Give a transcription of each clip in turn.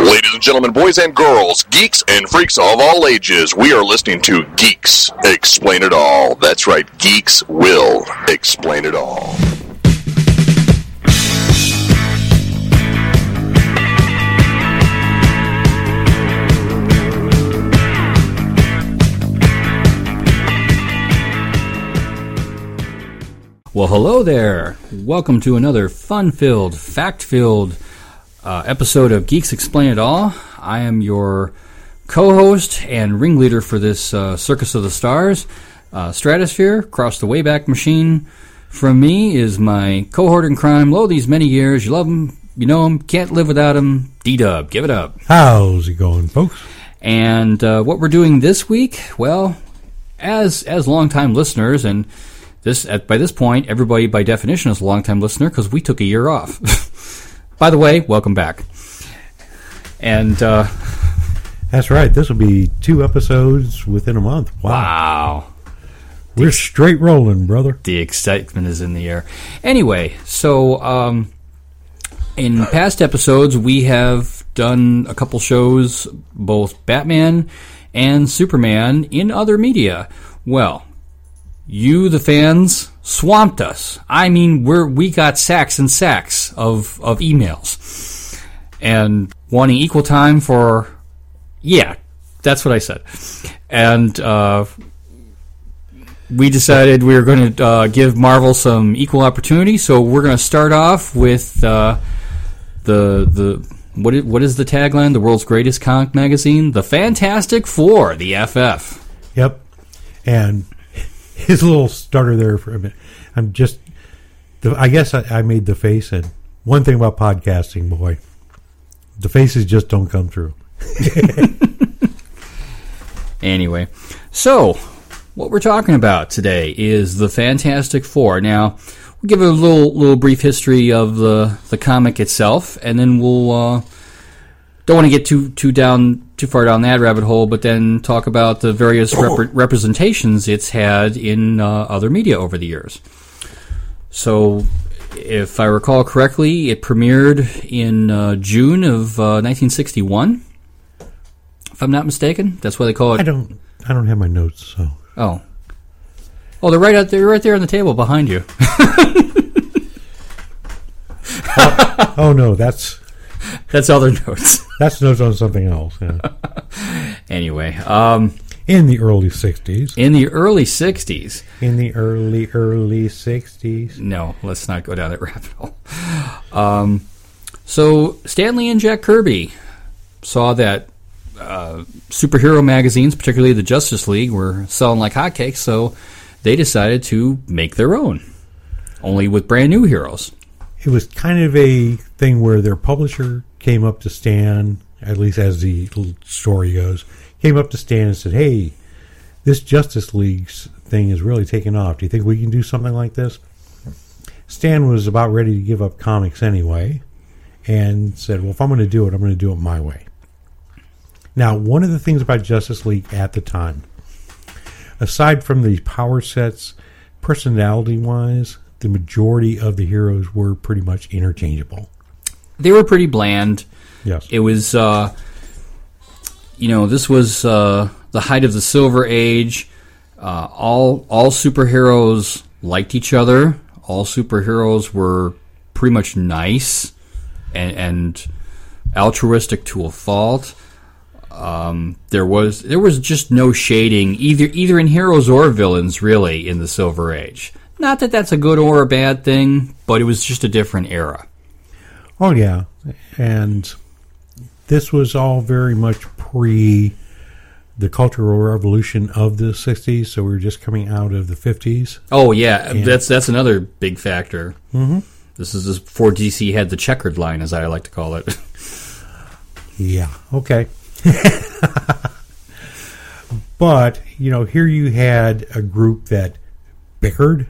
Ladies and gentlemen, boys and girls, geeks and freaks of all ages, we are listening to Geeks Explain It All. That's right, Geeks will explain it all. Well, hello there. Welcome to another fun filled, fact filled uh, episode of Geeks Explain It All. I am your co host and ringleader for this uh, Circus of the Stars, uh, Stratosphere, across the Wayback Machine. From me is my cohort in crime, lo these many years. You love him, you know him, can't live without him. D Dub, give it up. How's it going, folks? And uh, what we're doing this week, well, as as longtime listeners, and this at, by this point, everybody by definition is a longtime listener because we took a year off. by the way, welcome back. And uh, That's right. This will be two episodes within a month. Wow. wow, We're straight rolling, brother. the excitement is in the air. Anyway, so um, in past episodes, we have done a couple shows, both Batman and Superman, in other media. Well, you, the fans, swamped us. I mean, we're we got sacks and sacks of of emails, and wanting equal time for, yeah, that's what I said, and. Uh, we decided we were going to uh, give Marvel some equal opportunity. So we're going to start off with uh, the the what is, what is the tagline? The world's greatest comic magazine, the Fantastic Four, the FF. Yep. And his little starter there for a minute. I'm just, I guess I, I made the face. And one thing about podcasting, boy, the faces just don't come through. Anyway, so what we're talking about today is the Fantastic Four. Now we'll give a little little brief history of the the comic itself, and then we'll. Uh, don't want to get too too down too far down that rabbit hole, but then talk about the various rep- representations it's had in uh, other media over the years. So, if I recall correctly, it premiered in uh, June of uh, 1961. If I'm not mistaken, that's why they call it. I don't, I don't have my notes, so. Oh, oh, they're right out there, right there on the table behind you. Oh no, that's, that's other notes. That's notes on something else. Yeah. anyway, um, In the early 60s. in the early 60s, In the early, early 60s. No, let's not go down that rabbit hole. Um, so Stan Lee and Jack Kirby saw that uh, superhero magazines, particularly the Justice League, were selling like hotcakes, so they decided to make their own, only with brand new heroes. it was kind of a thing where their publisher came up to Stan, at least as the story goes, came up to Stan and said, "Hey, this Justice League thing is really taking off. Do you think we can do something like this?" Stan was about ready to give up comics anyway, and said, "Well, if I'm going to do it, I'm going to do it my way." Now, one of the things about Justice League at the time, aside from the power sets, personality-wise, the majority of the heroes were pretty much interchangeable. They were pretty bland. Yes. It was, uh, you know, this was uh, the height of the Silver Age. Uh, all all superheroes liked each other. All superheroes were pretty much nice and, and altruistic to a fault. Um, there was there was just no shading either either in heroes or villains really in the Silver Age. Not that that's a good or a bad thing, but it was just a different era. Oh yeah, and this was all very much pre the cultural revolution of the '60s. So we were just coming out of the '50s. Oh yeah, that's that's another big factor. Mm-hmm. This is just before DC had the checkered line, as I like to call it. Yeah. Okay. but you know, here you had a group that bickered.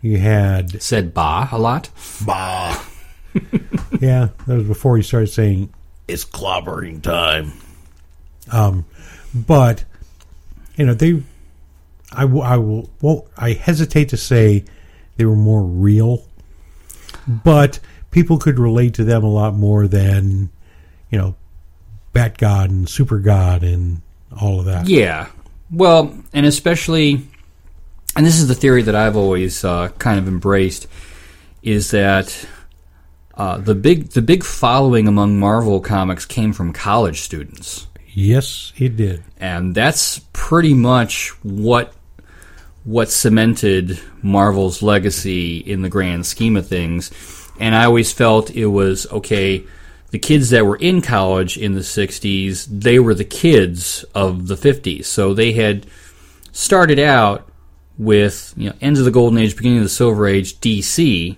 You had Said "ba" a lot. bah. yeah, that was before he started saying it's clobbering time. Um, but you know they, I, will- I will. Well, I hesitate to say they were more real, but people could relate to them a lot more than you know, Bat God and Super God and all of that. Yeah. Well, and especially, and this is the theory that I've always uh, kind of embraced, is that uh, the big the big following among Marvel comics came from college students, Yes, it did. and that's pretty much what what cemented Marvel's legacy in the grand scheme of things. And I always felt it was okay. The kids that were in college in the '60s, they were the kids of the '50s, so they had started out with you know ends of the golden age, beginning of the silver age, DC,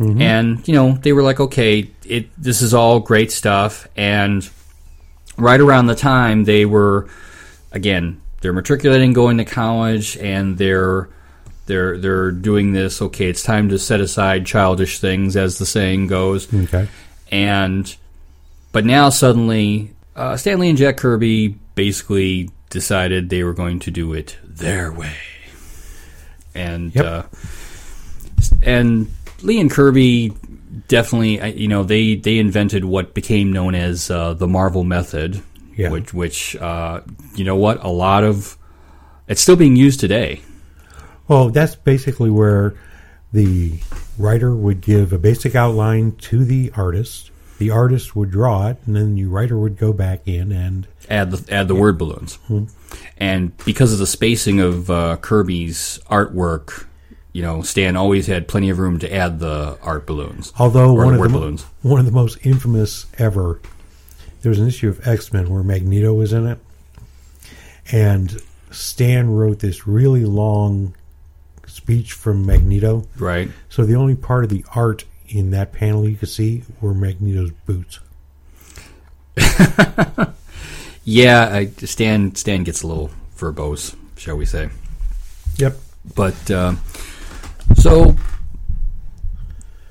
and you know they were like, okay, it this is all great stuff, and right around the time they were again they're matriculating going to college and they're they're they're doing this okay it's time to set aside childish things as the saying goes Okay. and but now suddenly uh, Stan Lee and Jack Kirby basically decided they were going to do it their way and Yep. uh, and Lee and Kirby definitely, you know, they they invented what became known as uh, the Marvel method, Yeah. which which uh, you know what a lot of it's still being used today. Well, that's basically where the writer would give a basic outline to the artist. The artist would draw it, and then the writer would go back in and Add the add the word balloons, and because of the spacing of uh, Kirby's artwork. You know, Stan always had plenty of room to add the art balloons. Although one of the mo- balloons. one of the most infamous ever, there was an issue of X Men where Magneto was in it, and Stan wrote this really long speech from Magneto. Right. So the only part of the art in that panel you could see were Magneto's boots. Yeah, I, Stan Stan gets a little verbose, shall we say? Yep. But uh, so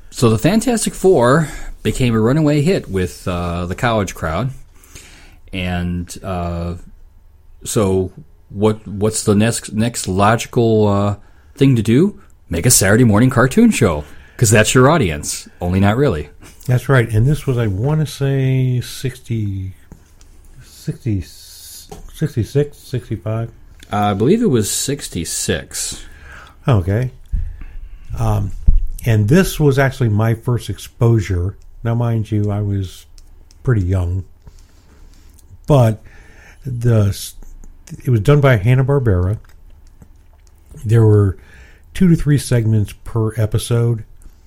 so the Fantastic Four became a runaway hit with uh, the college crowd, and uh, so what? What's the next next logical uh, thing to do? Make a Saturday morning cartoon show because that's your audience. Only not really. That's right. And this was, I want to say, 60, 60, 66, 65. I believe it was sixty six. Okay. Um, and this was actually my first exposure. Now, mind you, I was pretty young, but the it was done by Hanna Barbera. There were two to three segments per episode,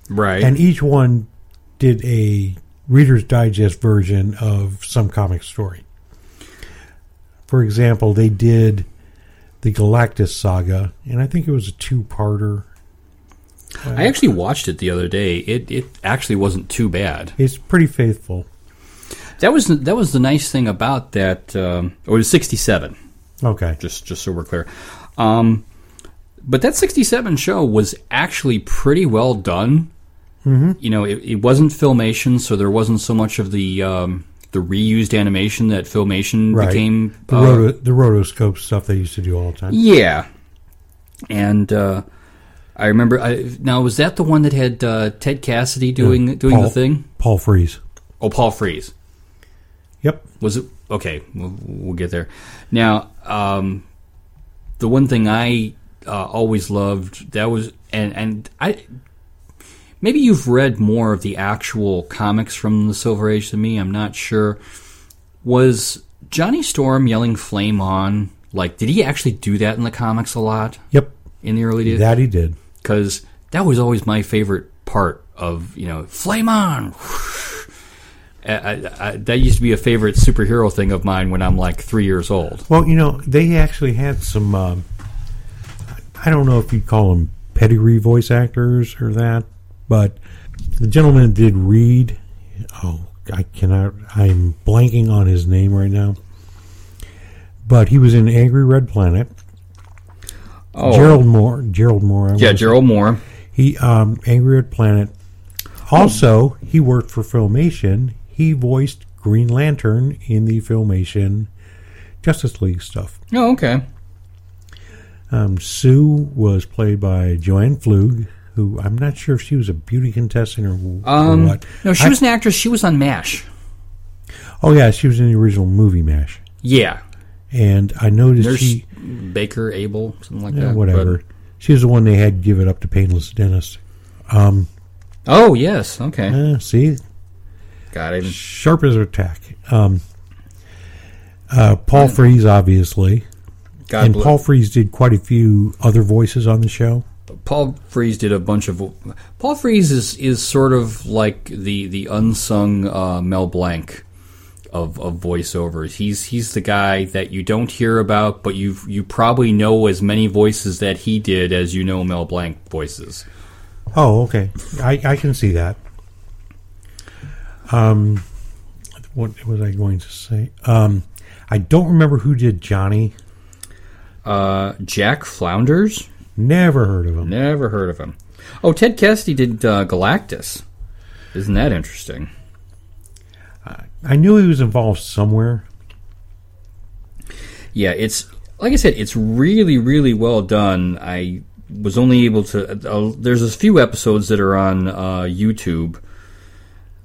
Right. and each one did a Reader's Digest version of some comic story. For example, they did the Galactus saga, and I think it was a two-parter. I actually watched it the other day. It it actually wasn't too bad. It's pretty faithful. That was that was the nice thing about that. Um, it was sixty seven. Okay. Just just so we're clear. Um, but that sixty seven show was actually pretty well done. Mm-hmm. You know, it, it wasn't filmation, so there wasn't so much of the um, the reused animation that filmation Right. became. The, uh, roto, the rotoscope stuff they used to do all the time. Yeah, and uh, I remember. I, now, was that the one that had uh, Ted Cassidy doing doing Paul, the thing? Paul Frees. Oh, Paul Frees. Yep. Was it okay? We'll, we'll get there. Now, um, the one thing I uh, always loved that was, and and I maybe you've read more of the actual comics from the Silver Age than me. I'm not sure. Was Johnny Storm yelling "Flame on"? Like, did he actually do that in the comics a lot Yep. in the early days? That he did. Because that was always my favorite part of you know "Flame on." I, I, I, that used to be a favorite superhero thing of mine when I'm like three years old. Well, you know, they actually had some. Um, I don't know if you'd call them pedigree voice actors or that, but the gentleman did Reed. Oh, I cannot. I'm blanking on his name right now. But he was in Angry Red Planet. Oh, Gerald Mohr. Gerald Mohr. I yeah, Gerald Mohr. He um Angry Red Planet. Also, he worked for Filmation. He voiced Green Lantern in the Filmation Justice League stuff. Oh, okay. Um, Sue was played by Jo Ann Pflug, who I'm not sure if she was a beauty contestant or, or Um, what. no, she I- was an actress. She was on MASH. Oh yeah, she was in the original movie Mash, Yeah, and I noticed she Baker Abel, something like yeah, that. whatever. but- she was the one they had give it up to Painless Dentist. Um, oh yes, okay, eh, see, got it. sharp as a tack. Um, uh, Paul Frees, obviously, God and Paul Frees did quite a few other voices on the show. Paul Frees did a bunch of. Paul Frees is is sort of like the the unsung uh, Mel Blanc of of voiceovers. He's he's the guy that you don't hear about, but you you probably know as many voices that he did as you know Mel Blanc voices. Oh, okay, I, I can see that. Um, what was I going to say? Um, I don't remember who did Johnny. Uh, Jack Flounders, Never heard of him. never heard of him. Oh, Ted Cassidy did uh, Galactus. Isn't that interesting? I knew he was involved somewhere. Yeah, it's like I said, it's really, really well done. I was only able to. Uh, there's a few episodes that are on uh, YouTube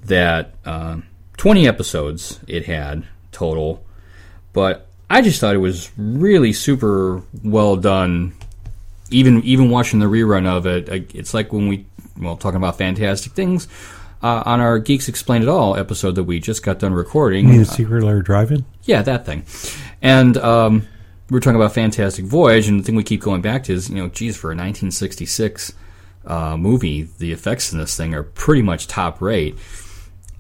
that uh, 20 episodes it had total, but I just thought it was really super well done. Even even watching the rerun of it, it's like when we well talking about fantastic things. Uh, on our Geeks Explain It All episode that we just got done recording, You mean the Secret Lair Drive-In? yeah, that thing. And um, we are talking about Fantastic Voyage, and the thing we keep going back to is, you know, geez, for a 1966 uh, movie, the effects in this thing are pretty much top rate.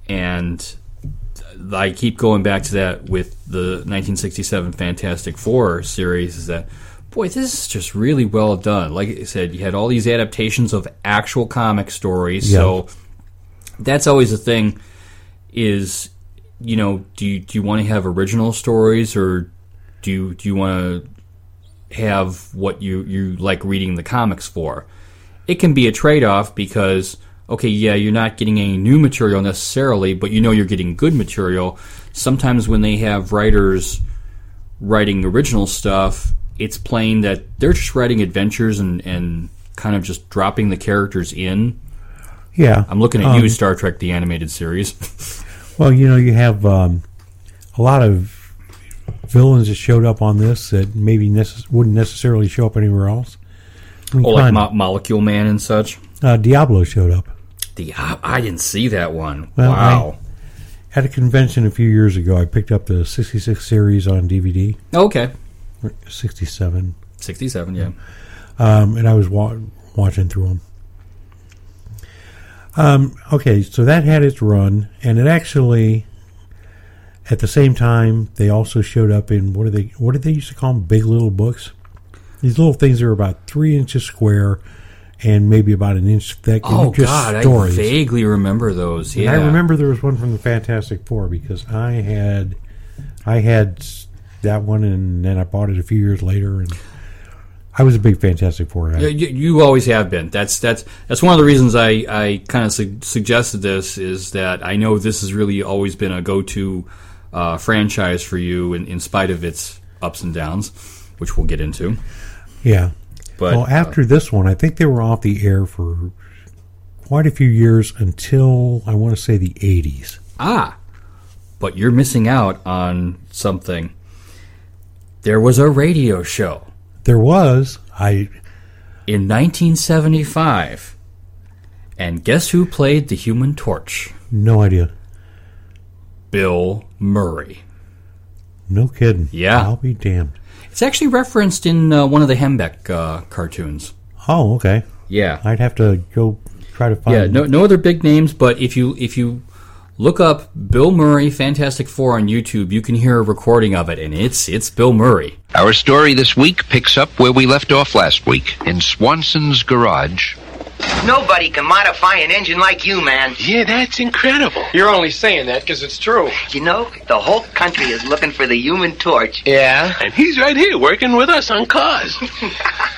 And I keep going back to that with the 1967 Fantastic Four series, is that, boy, this is just really well done. Like I said, you had all these adaptations of actual comic stories, Yeah. so that's always the thing is you know do you, do you want to have original stories or do you, do you want to have what you you like reading the comics for? It can be a trade-off because okay yeah you're not getting any new material necessarily but you know you're getting good material. Sometimes when they have writers writing original stuff it's plain that they're just writing adventures and and kind of just dropping the characters in Yeah. i'm looking at Um, you star trek the animated series Well, you know, you have um, a lot of villains that showed up on this that maybe necess- wouldn't necessarily show up anywhere else. I mean, Oh, like Mo- Molecule Man and such. uh, Diablo showed up The I, I didn't see that one. Well, wow. at a convention a few years ago. I picked up the '66 series on DVD, okay. '67, Sixty-seven. Yeah. um, and I was wa- watching through them. Um, okay, so that had its run, and it actually, at the same time, they also showed up in what do they what did they used to call them? Big little books. These little things that are about three inches square and maybe about an inch thick. and Oh God, stories. I vaguely remember those. And Yeah. I remember there was one from the Fantastic Four because I had, I had that one, and then I bought it a few years later, and I was a big Fantastic Four guy. You, you- always have been. That's that's that's one of the reasons I I kind of su- suggested this is that I know this has really always been a go-to uh, franchise for you in, in spite of its ups and downs, which we'll get into. Yeah. But well, after this one, I think they were off the air for quite a few years until I want to say the '80s. Ah, but you're missing out on something. There was a radio show There was I in 1975. And guess who played the Human Torch? no idea. Bill Murray. No kidding. Yeah. I'll be damned. It's actually referenced in uh, one of the Hembeck uh, cartoons. Oh, okay. Yeah. I'd have to go try to find. Yeah, no, no other big names, but if you if you look up Bill Murray Fantastic Four on YouTube, you can hear a recording of it, and it's it's Bill Murray. Our story this week picks up where we left off last week in Swanson's garage. Nobody can modify an engine like you, man. Yeah, that's incredible. You're only saying that because it's true. You know, the whole country is looking for the human torch. Yeah? And he's right here working with us on cars.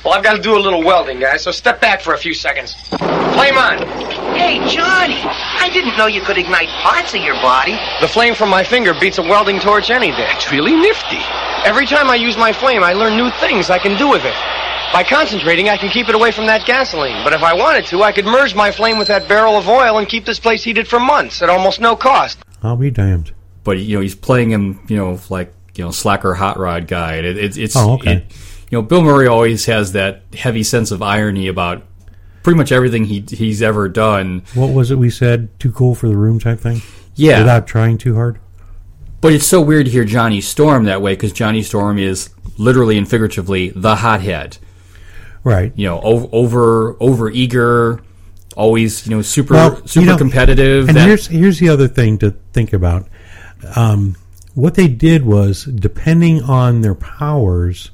Well, I've got to do a little welding, guys, so step back for a few seconds. Flame on. Hey, Johnny, I didn't know you could ignite parts of your body. The flame from my finger beats a welding torch any day. It's really nifty. Every time I use my flame, I learn new things I can do with it. By concentrating, I can keep it away from that gasoline. But if I wanted to, I could merge my flame with that barrel of oil and keep this place heated for months at almost no cost. I'll be damned. but you know he's playing him, you know, like you know slacker hot rod guy. And it, it, it's Oh, okay. it- you know, Bill Murray always has that heavy sense of irony about pretty much everything he he's ever done. What was it we said? Too cool for the room type thing? Yeah, Without trying too hard? but it's so weird to hear Johnny Storm that way because Johnny Storm is literally and figuratively the hothead. Right. You know, over over, over eager, always you know super Well, super you know, competitive. And that- here's here's the other thing to think about. Um, what they did was, depending on their powers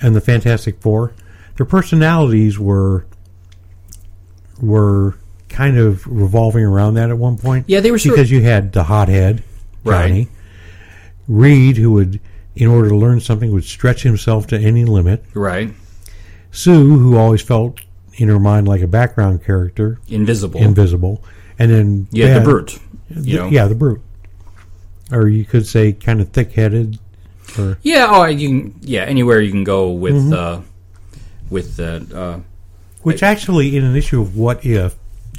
and the Fantastic Four, their personalities were were kind of revolving around that at one point. Yeah, they were because you had the hothead Right. Johnny, Reed, who would, in order to learn something, would stretch himself to any limit. right, Sue, who always felt in her mind like a background character, invisible. invisible, and then yeah, the brute. The- yeah, the brute, or you could say kind of thick-headed. Or Yeah, oh, you can. Yeah, anywhere you can go with Mm-hmm. uh, with that. Uh, which actually, in an issue of what if,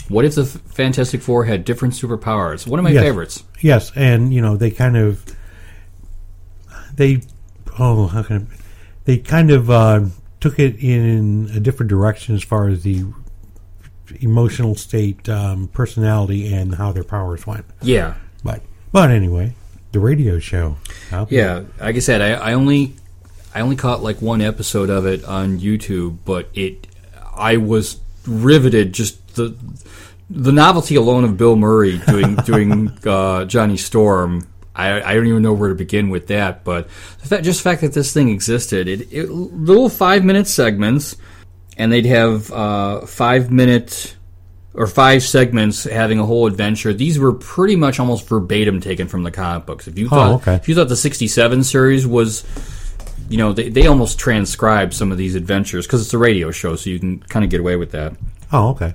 what if the Fantastic Four had different superpowers? One of my Yes. favorites. yes, and you know they kind of they oh how can I, they kind of uh, took it in a different direction as far as the emotional state, um, personality, and how their powers went. Yeah, But but anyway, the radio show. How- yeah. Like I said, I, I only I only caught like one episode of it on YouTube, but it I was riveted. Just the the novelty alone of Bill Murray doing doing uh, Johnny Storm. I, I don't even know where to begin with that, but the fact, just the fact that this thing existed, it, it little five minute segments, and they'd have uh, five minute or five segments having a whole adventure. These were pretty much almost verbatim taken from the comic books. If you thought okay. if you thought the '67 series was, you know, they, they almost transcribed some of these adventures because it's a radio show, so you can kind of get away with that. Oh, okay.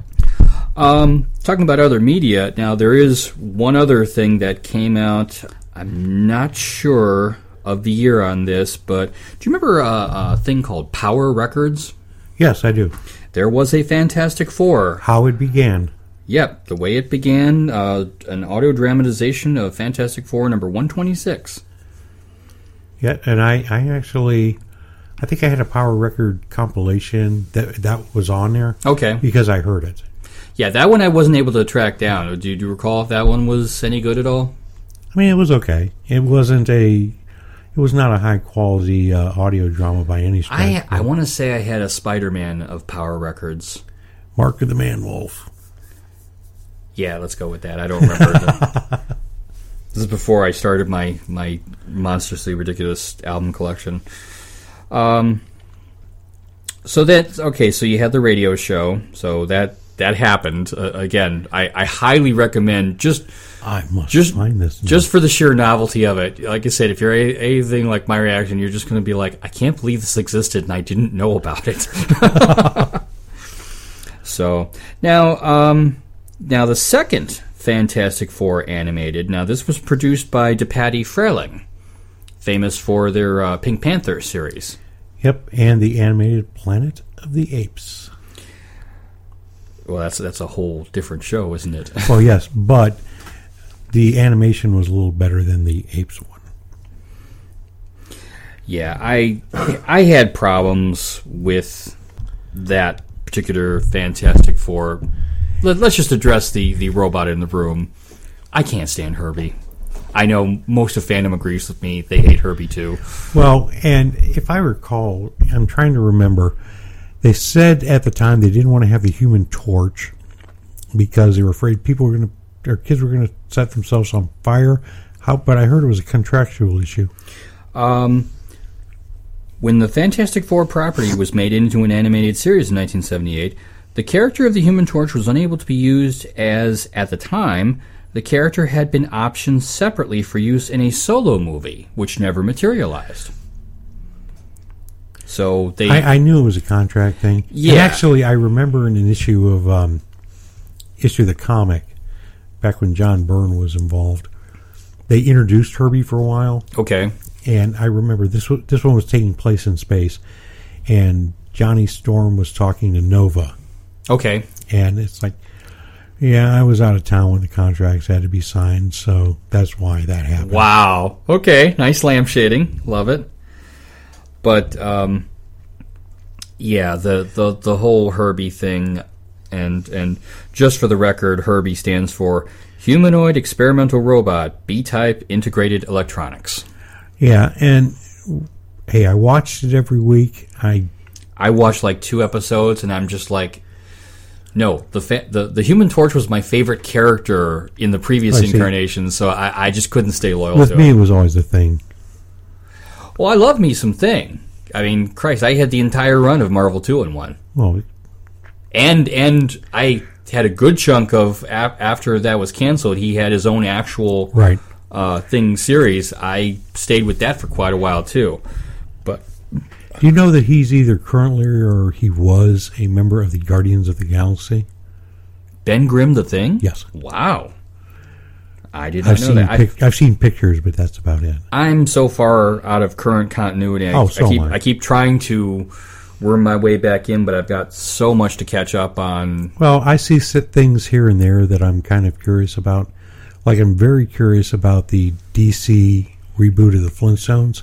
Um, talking about other media, now there is one other thing that came out. I'm not sure of the year on this, but do you remember a, a thing called Power Records? Yes, I do. There was a Fantastic Four. How it began. Yep, the way it began, uh, an audio dramatization of Fantastic Four number 126. Yeah, and I, I actually, I think I had a Power Record compilation that that was on there Okay. because I heard it. Yeah, that one I wasn't able to track down. Do you, do you recall if that one was any good at all? I mean, it was okay. It wasn't a, it was not a high quality uh, audio drama by any stretch. I I want to say I had a Spider-Man of Power Records. Mark of the Man Wolf. Yeah, let's go with that. I don't remember. the, this is before I started my my monstrously ridiculous album collection. Um. So that okay. So you had the radio show. So that that happened uh, again. I, I highly recommend just I must Just- find this. just for the sheer novelty of it. Like I said, if you're a, anything like my reaction, you're just going to be like, I can't believe this existed and I didn't know about it. so now, um, now the second Fantastic Four animated. Now this was produced by DePatie Freleng, famous for their uh, Pink Panther series. Yep, and the animated Planet of the Apes. Well, that's that's a whole different show, isn't it? Well, yes, but the animation was a little better than the apes one. Yeah, I I had problems with that particular Fantastic Four. Let, let's just address the the robot in the room. I can't stand Herbie. I know most of fandom agrees with me. They hate Herbie too. Well, and if I recall, I'm trying to remember, they said at the time they didn't want to have the Human Torch because they were afraid people were going to, their kids were going to set themselves on fire. How? But I heard it was a contractual issue. Um, when the Fantastic Four property was made into an animated series in 1978, the character of the Human Torch was unable to be used as, at the time, the character had been optioned separately for use in a solo movie, which never materialized. So they, I, I knew it was a contract thing. And Yeah. actually, I remember in an issue of um, issue of the comic back when John Byrne was involved. They introduced Herbie for a while, okay, and I remember this was, this one was taking place in space, and Johnny Storm was talking to Nova, okay, and it's like Yeah, I was out of town when the contracts had to be signed, so that's why that happened. Wow. Okay. Nice lampshading. Love it. But um, yeah, the, the the whole Herbie thing, and and just for the record, Herbie stands for Humanoid Experimental Robot B Type Integrated Electronics. Yeah, and hey, I watched it every week. I I watched like two episodes, and I'm just like, no, the fa- the the Human Torch was my favorite character in the previous I see. incarnation, so I, I just couldn't stay loyal with to me it. it was always the thing. Well, I love me some Thing. I mean, Christ, I had the entire run of Marvel two in one, Well, and and I had a good chunk of after that was canceled. He had his own actual right. uh, Thing series. I stayed with that for quite a while too, but Do you know that he's either currently or he was a member of the Guardians of the Galaxy? Ben Grimm, the Thing. Yes. Wow. I did not I've know seen that. I- pic- I've seen pictures, but that's about it. I'm so far out of current continuity. I, Oh, so I keep I. I keep trying to worm my way back in, but I've got so much to catch up on. Well, I see things here and there that I'm kind of curious about. Like I'm very curious about the DC reboot of the Flintstones.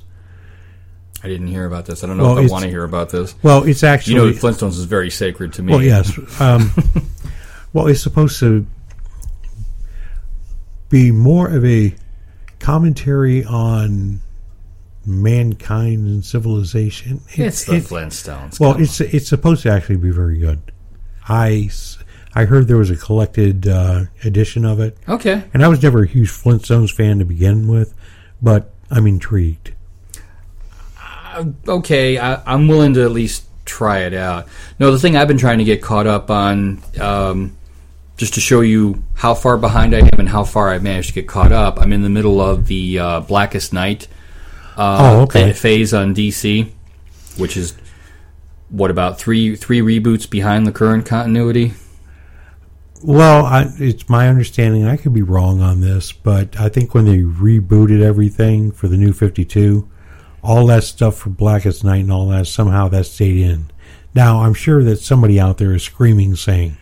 I didn't hear about this. I don't know Well, if I want to hear about this. Well, it's actually You know, the Flintstones is very sacred to me. Well, yes. Um, well, it's supposed to be more of a commentary on mankind and civilization. It- it's the it- Flintstones. well, it's it's supposed to actually be very good. I, I heard there was a collected uh, edition of it, okay. and I was never a huge Flintstones fan to begin with, but I'm intrigued. okay, I, I'm willing to at least try it out. No, the thing I've been trying to get caught up on, um, just to show you how far behind I am and how far I've managed to get caught up. I'm in the middle of the uh, Blackest Night uh, Oh, okay. phase on DC, which is what about three three reboots behind the current continuity. Well, I, it's my understanding. I could be wrong on this, but I think when they rebooted everything for the new Fifty Two, all that stuff for Blackest Night and all that somehow that stayed in. Now I'm sure that somebody out there is screaming, saying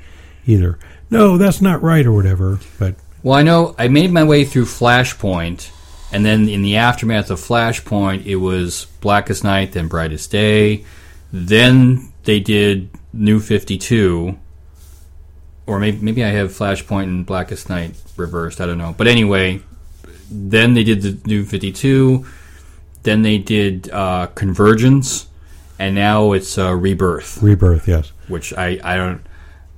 either no, that's not right or whatever. But Well, I know I made my way through Flashpoint, and then in the aftermath of Flashpoint, it was Blackest Night, then Brightest Day. Then they did New 52. Or maybe, maybe I have Flashpoint and Blackest Night reversed. I don't know. But anyway, then they did the New 52. Then they did uh, Convergence. And now it's uh, Rebirth rebirth, yes. which I, I don't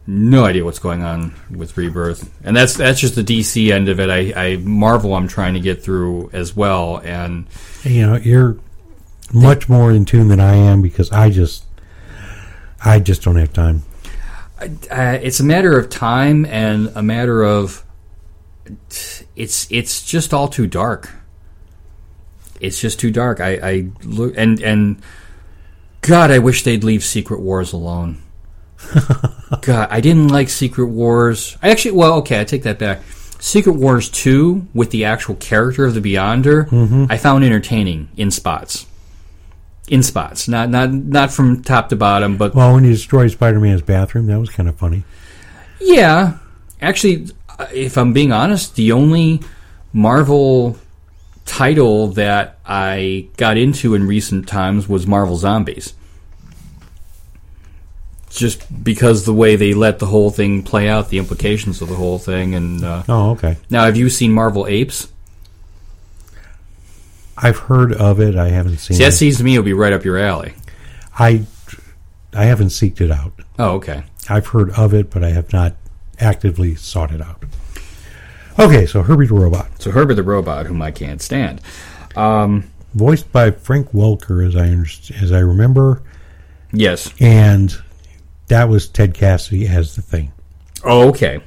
no idea what's going on with Rebirth, and that's that's just the DC end of it. I, I Marvel I'm trying to get through as well, and You know, you're much more in tune than I am because I just, I just don't have time. uh, it's a matter of time and a matter of it's it's just all too dark. It's just too dark. I, I look and and God, I wish they'd leave Secret Wars alone. God, I didn't like Secret Wars. I actually, well, okay, I take that back. Secret Wars two with the actual character of the Beyonder, I found entertaining in spots. In spots, not not not from top to bottom, but Well, when you destroyed Spider-Man's bathroom, that was kind of funny. Yeah, actually, uh, if I'm being honest, the only Marvel title that I got into in recent times was Marvel Zombies. Just because the way they let the whole thing play out, the implications of the whole thing, and uh, Oh, okay. now have you seen Marvel Apes? I've heard of it. I haven't seen See, that it. seems to me it'll be right up your alley. I I haven't seeked it out. Oh, okay. I've heard of it, but I have not actively sought it out. Okay, so Herbie the Robot, So Herbert the Robot, whom I can't stand. Um, voiced by Frank Welker, as I as I remember, yes. and that was Ted Cassidy as the thing. Oh, okay.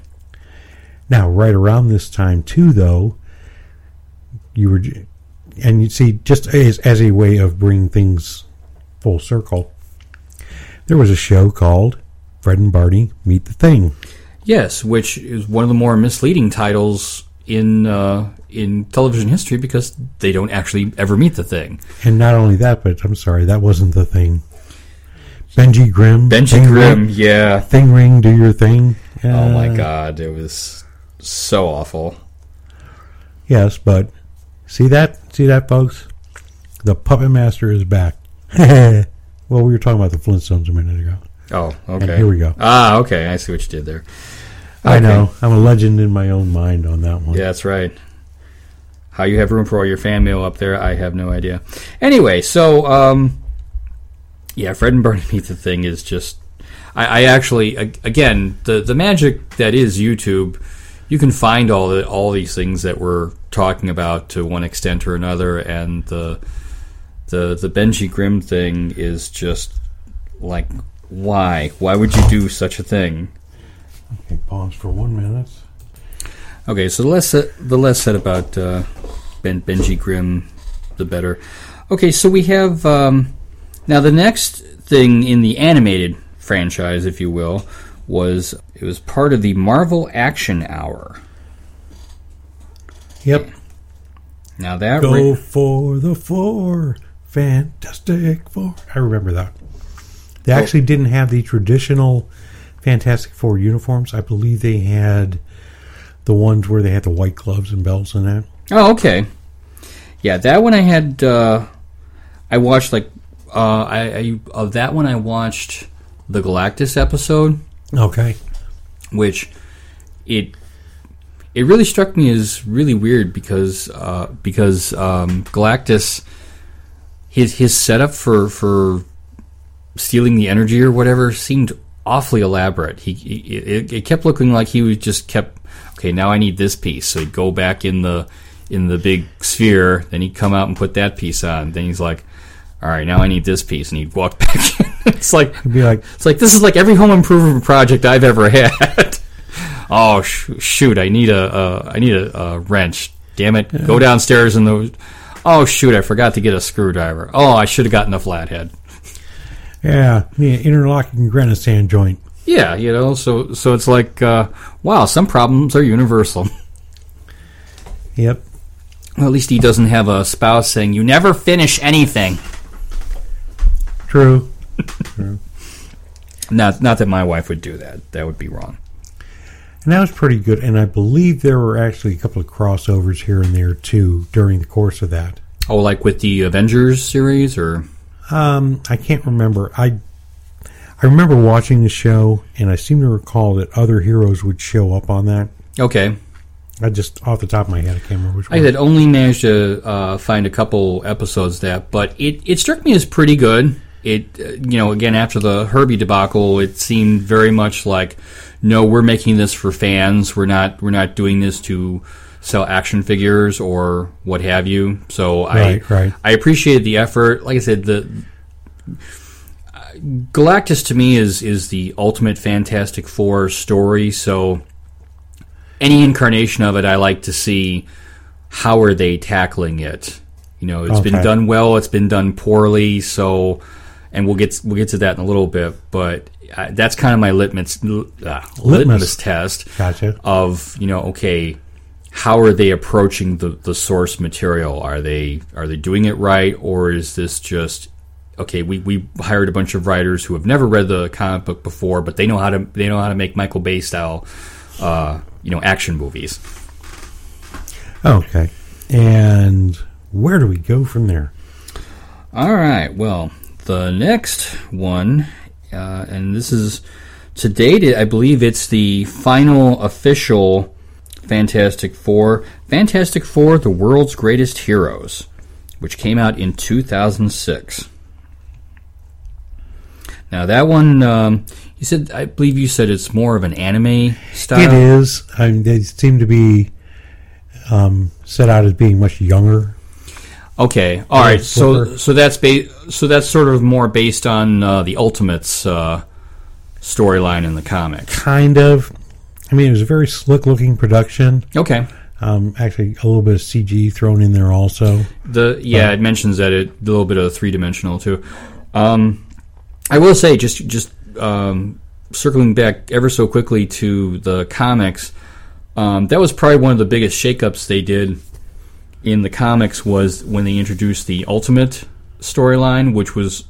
Now, right around this time, too, though, you were, and you see, just as, as a way of bringing things full circle, there was a show called Fred and Barney Meet the Thing. Yes, which is one of the more misleading titles in uh, in television history because they don't actually ever meet the thing. And not only that, but I'm sorry, that wasn't the thing. Benji Grimm. Benji Thing Grimm, Ring, yeah, thing Ring, do your thing. oh my Uh, god, it was so awful. Yes, but see that? See that, folks? The puppet master is back. well, we were talking about the Flintstones a minute ago. Oh, And okay. here we go. Ah, okay. I see what you did there. I know. I'm a legend in my own mind on that one. Yeah, that's right. How you have room for all your fan mail up there, I have no idea. Anyway, so um, yeah, Fred and Barney meet the thing is just. I, I actually, again, the the magic that is YouTube, you can find all the all these things that we're talking about to one extent or another, and the the the Benji Grimm thing is just like, why? Why would you do such a thing? Okay, pause for one minute. Okay, so the less said, the less said about uh, ben, Benji Grimm, the better. Okay, so we have um, now the next thing in the animated franchise, if you will, was it was part of the Marvel Action Hour. Yep. Now that Go for the four. Fantastic Four. I remember that. They actually didn't have the traditional Fantastic Four uniforms. I believe they had the ones where they had the white gloves and belts and that. oh okay, yeah, that one I had. Uh, I watched like uh, I, I of that one I watched the Galactus episode. Okay. which it it really struck me as really weird because uh, because um, Galactus his his setup for for stealing the energy or whatever seemed awfully elaborate. He, he it, it kept looking like he was just kept okay. Now I need this piece, so he'd go back in the in the big sphere. Then he'd come out and put that piece on. Then he's like. All right, now I need this piece, and he'd walk back in. it's like be like, it's like this is like every home improvement project I've ever had. oh sh- shoot! I need a uh, I need a, a wrench. Damn it! Go downstairs and the. Oh shoot! I forgot to get a screwdriver. Oh, I should have gotten a flathead. yeah, yeah interlocking granite sand joint. Yeah, you know. So so it's like uh, wow. Some problems are universal. Yep. Well, at least he doesn't have a spouse saying you never finish anything. True. Not not that my wife would do that. That would be wrong. And that was pretty good. And I believe there were actually a couple of crossovers here and there too during the course of that. Oh, like with the Avengers series, or Um, I can't remember. I I remember watching the show, and I seem to recall that other heroes would show up on that. okay. I just off the top of my head, I can't remember which I one. had only managed to uh, find a couple episodes that, but it, it struck me as pretty good. It uh, you know again after the Herbie debacle, it seemed very much like no, we're making this for fans. We're not we're not doing this to sell action figures or what have you. So Right, I right. I appreciated the effort. Like I said, the uh, Galactus to me is is the ultimate Fantastic Four story. So any incarnation of it, I like to see how are they tackling it. You know, it's been done well, it's been done poorly. So, and we'll get we'll get to that in a little bit. But uh, that's kind of my litmus uh, litmus test Gotcha. of you know okay how are they approaching the, the source material are they are they doing it right or is this just okay we, we hired a bunch of writers who have never read the comic book before but they know how to they know how to make michael bay style uh, you know action movies Okay. And where do we go from there? all right well the next one uh, and this is to date i believe it's the final official Fantastic Four, Fantastic Four: The World's Greatest Heroes, which came out in 2006. Now that one, um, you said, I believe you said it's more of an anime style. It is. I mean, they seem to be um, set out as being much younger. Okay, all right. So, so that's ba- so that's sort of more based on uh, the Ultimates uh, storyline in the comic. Kind of. I mean, it was a very slick looking production. Okay. Um, actually, a little bit of CG thrown in there also. The yeah, it mentions that it a little bit of three dimensional too. Um, I will say just just um, circling back ever so quickly to the comics. Um, that was probably one of the biggest shakeups they did in the comics was when they introduced the Ultimate storyline, which was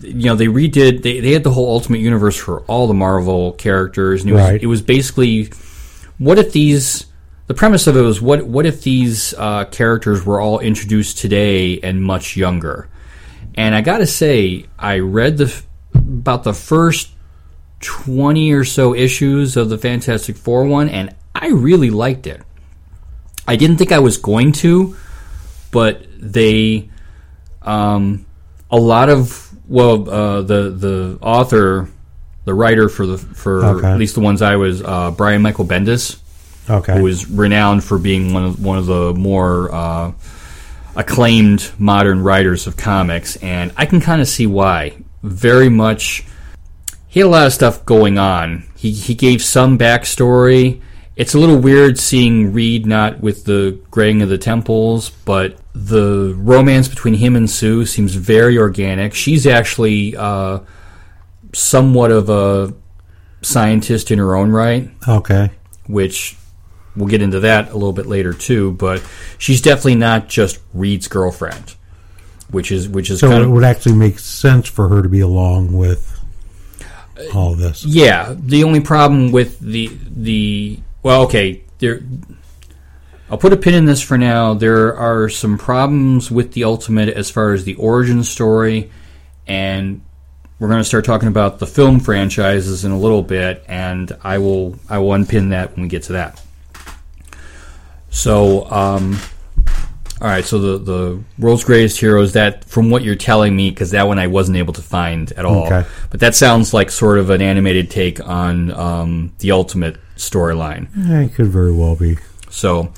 you know they redid they, they had the whole Ultimate Universe for all the Marvel characters, and it was Right. it was basically what if these the premise of it was what what if these uh, characters were all introduced today and much younger, and I got to say I read the about the first twenty or so issues of the Fantastic Four one, and I really liked it. I didn't think I was going to, but they um, a lot of well, uh, the the author, the writer for the for Okay. at least the ones I was uh, Brian Michael Bendis, Okay. who is renowned for being one of one of the more uh, acclaimed modern writers of comics, and I can kind of see why. Very much, he had a lot of stuff going on. He he gave some backstory. It's a little weird seeing Reed not with the graying of the temples, but the romance between him and Sue seems very organic. She's actually uh, somewhat of a scientist in her own right okay. which we'll get into that a little bit later too. But she's definitely not just Reed's girlfriend, which is which is So kind it of would actually make sense for her to be along with all this. yeah. The only problem with the the well, okay, there. I'll put a pin in this for now. There are some problems with the Ultimate as far as the origin story, and we're going to start talking about the film franchises in a little bit, and I will I will unpin that when we get to that. So, um, all right. So the the world's greatest heroes. That from what you're telling me, because that one I wasn't able to find at all. Okay. But that sounds like sort of an animated take on um, the Ultimate storyline. Yeah, it could very well be. So,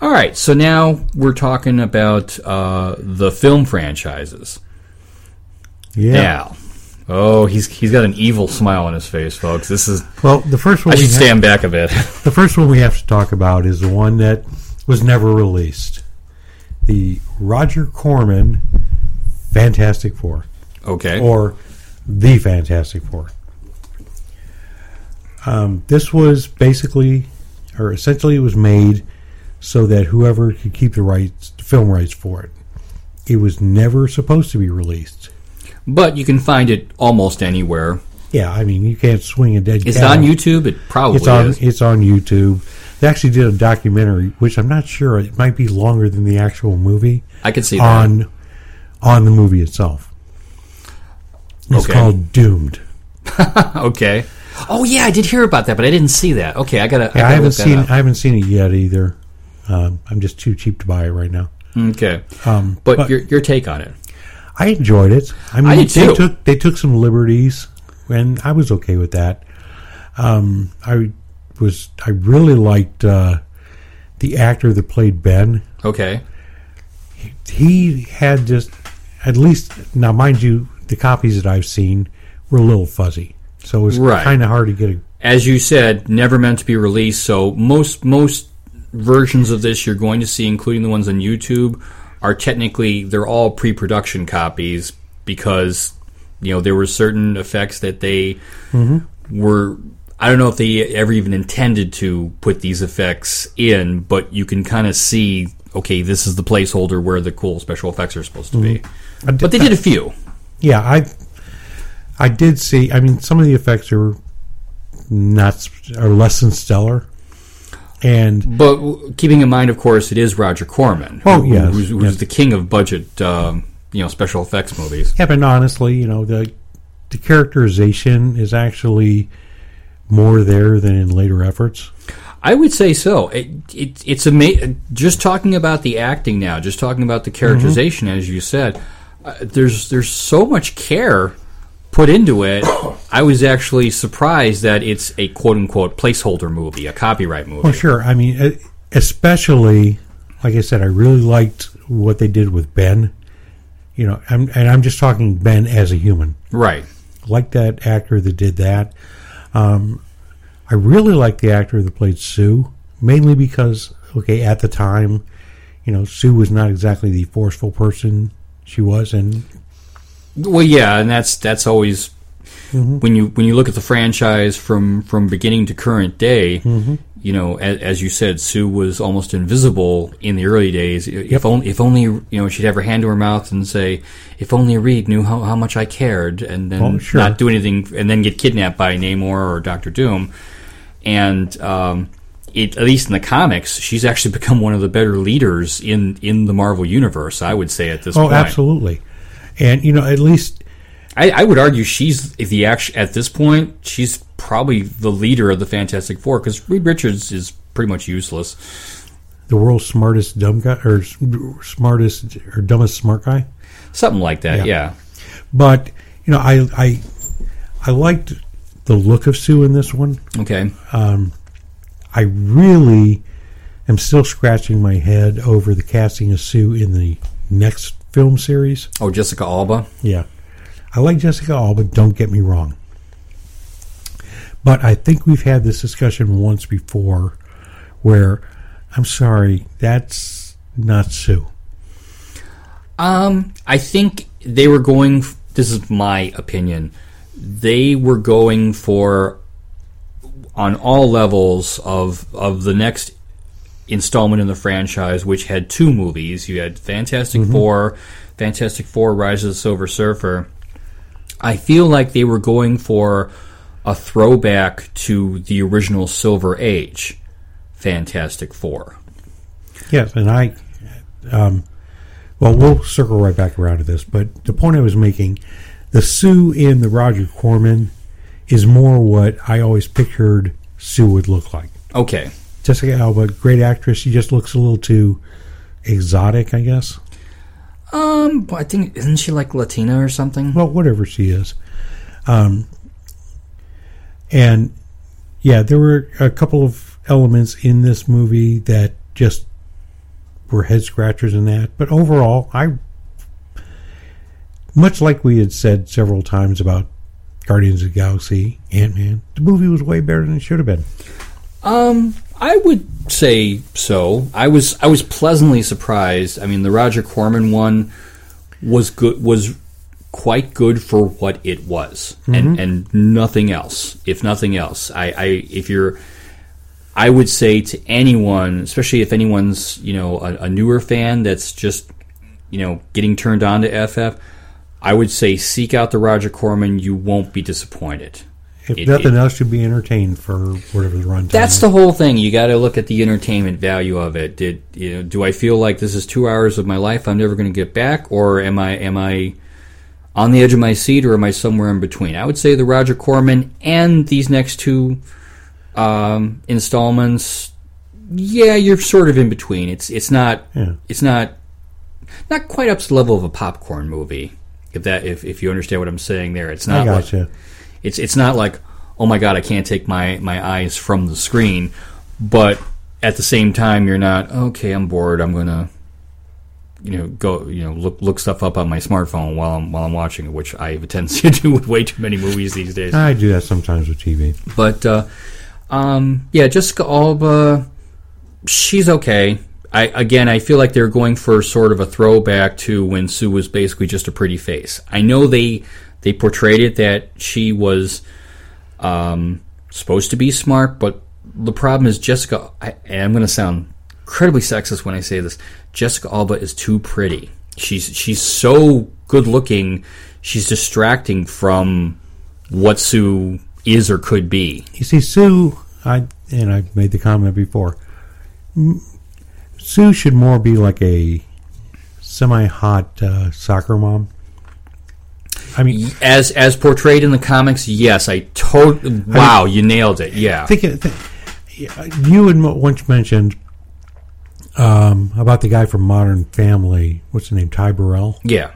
all right. So now we're talking about uh, the film franchises. Yeah. Now, oh, he's he's got an evil smile on his face, folks. This is. Well, the first one I we should stand back a bit. the first one we have to talk about is the one that was never released. The Roger Corman Fantastic Four. Okay. or the Fantastic Four. Um, this was basically, or essentially, it was made so that whoever could keep the rights, the film rights for it. It was never supposed to be released. But you can find it almost anywhere. Yeah, I mean, you can't swing a dead Is it cat. on YouTube? It probably It's on. is. It's on YouTube. They actually did a documentary, which I'm not sure. It might be longer than the actual movie. I can see that. on on the movie itself. It's Okay. called Doomed. okay. Oh yeah, I did hear about that, but I didn't see that. Okay, I gotta. Yeah, I gotta haven't look that seen. up. I haven't seen it yet either. Um, I'm just too cheap to buy it right now. Okay, Um, but, your your take on it? I enjoyed it. I mean, did they too. took they took some liberties, and I was okay with that. Um, I was. I really liked uh, the actor that played Ben. Okay. He had just at least now, mind you, the copies that I've seen were a little fuzzy, so it was Right. kind of hard to get a As you said, never meant to be released. So most most versions of this you're going to see, including the ones on YouTube, are technically they're all pre-production copies because you know there were certain effects that they were. I don't know if they ever even intended to put these effects in, but you can kind of see. Okay, this is the placeholder where the cool special effects are supposed to be. Did- But they did a few. Yeah, I I did see. I mean, some of the effects are not are less than stellar, and But keeping in mind, of course, it is Roger Corman. Oh, who- yes, who's, who's yes. the king of budget, um, you know, special effects movies. yeah, but honestly, you know the the characterization is actually more there than in later efforts. I would say so. It, it, it's ama- Just talking about the acting now, just talking about the characterization, as you said, uh, there's there's so much care put into it. I was actually surprised that it's a quote unquote placeholder movie, a copyright movie. Well, sure. I mean, especially like I said, I really liked what they did with Ben. You know, I'm, and I'm just talking Ben as a human. Right. like that actor that did that. Um, I really like the actor that played Sue, mainly because, okay, at the time, you know, Sue was not exactly the forceful person she was, and Well, yeah, and that's that's always Mm-hmm. when you when you look at the franchise from from beginning to current day. You know, as, as you said, Sue was almost invisible in the early days. If only, if only, you know, she'd have her hand to her mouth and say, "If only Reed knew how, how much I cared," and then Oh, sure. not do anything, and then get kidnapped by Namor or Doctor Doom. And um, it, at least in the comics, she's actually become one of the better leaders in in the Marvel universe. I would say at this Oh, point. absolutely. And you know, at least I, I would argue she's the act at this point she's probably the leader of the Fantastic Four because Reed Richards is pretty much useless. the world's smartest dumb guy or smartest or dumbest smart guy. Something like that, Yeah. yeah. But you know, I I I liked the look of Sue in this one. Okay. Um, I really am still scratching my head over the casting of Sue in the next film series. Oh, Jessica Alba. Yeah. I like Jessica Alba, don't get me wrong. But I think we've had this discussion once before where I'm sorry, that's not Sue. Um, I think they were going. This is my opinion. They were going for on all levels of of the next installment in the franchise, which had two movies. You had Fantastic Four, Fantastic Four: Rise of the Silver Surfer. I feel like they were going for a throwback to the original Silver Age Fantastic Four. Yes, and I, um, well, we'll circle right back around to this, but the point I was making, the Sue in the Roger Corman is more what I always pictured Sue would look like. Okay. Jessica Alba, great actress. She just looks a little too exotic, I guess. Um, I think isn't she like Latina or something? Well, whatever she is. Um, and yeah, there were a couple of elements in this movie that just were head scratchers in that. But overall, I, much like we had said several times about Guardians of the Galaxy, Ant Man, the movie was way better than it should have been. Um, I would say so. I was I was pleasantly surprised. I mean, the Roger Corman one was good was quite good for what it was, and mm-hmm. and nothing else. If nothing else, I, I if you're, I would say to anyone, especially if anyone's you know a, a newer fan that's just you know getting turned on to FF, I would say seek out the Roger Corman. You won't be disappointed. If It- nothing it- else, you'd be entertained for whatever the runtime. That's is. the whole thing. You got to look at the entertainment value of it. Did you know? Do I feel like this is two hours of my life I'm never going to get back, or am I am I on the edge of my seat, or am I somewhere in between? I would say the Roger Corman and these next two um, installments. Yeah, you're sort of in between. It's it's not Yeah. it's not not quite up to the level of a popcorn movie. If that if, if you understand what I'm saying there, it's I not like gotcha. it's it's not like oh my god I can't take my my eyes from the screen, but at the same time you're not okay I'm bored I'm gonna you know go you know look look stuff up on my smartphone while I'm while I'm watching it, which I have a tendency to do with way too many movies these days. I do that sometimes with TV. But uh, um, yeah, Jessica Alba, she's okay. I again, I feel like they're going for sort of a throwback to when Sue was basically just a pretty face. I know they they portrayed it that she was um, supposed to be smart, but the problem is Jessica. I, and I'm going to sound incredibly sexist when I say this. Jessica Alba is too pretty. She's she's so good looking. She's distracting from what Sue is or could be. You see, Sue, I and I made the comment before. Sue should more be like a semi-hot uh, soccer mom. I mean, As as portrayed in the comics, yes, I totally. Wow, you nailed it. Yeah. think, think you had once mentioned um, about the guy from Modern Family. What's the name? Ty Burrell. Yeah.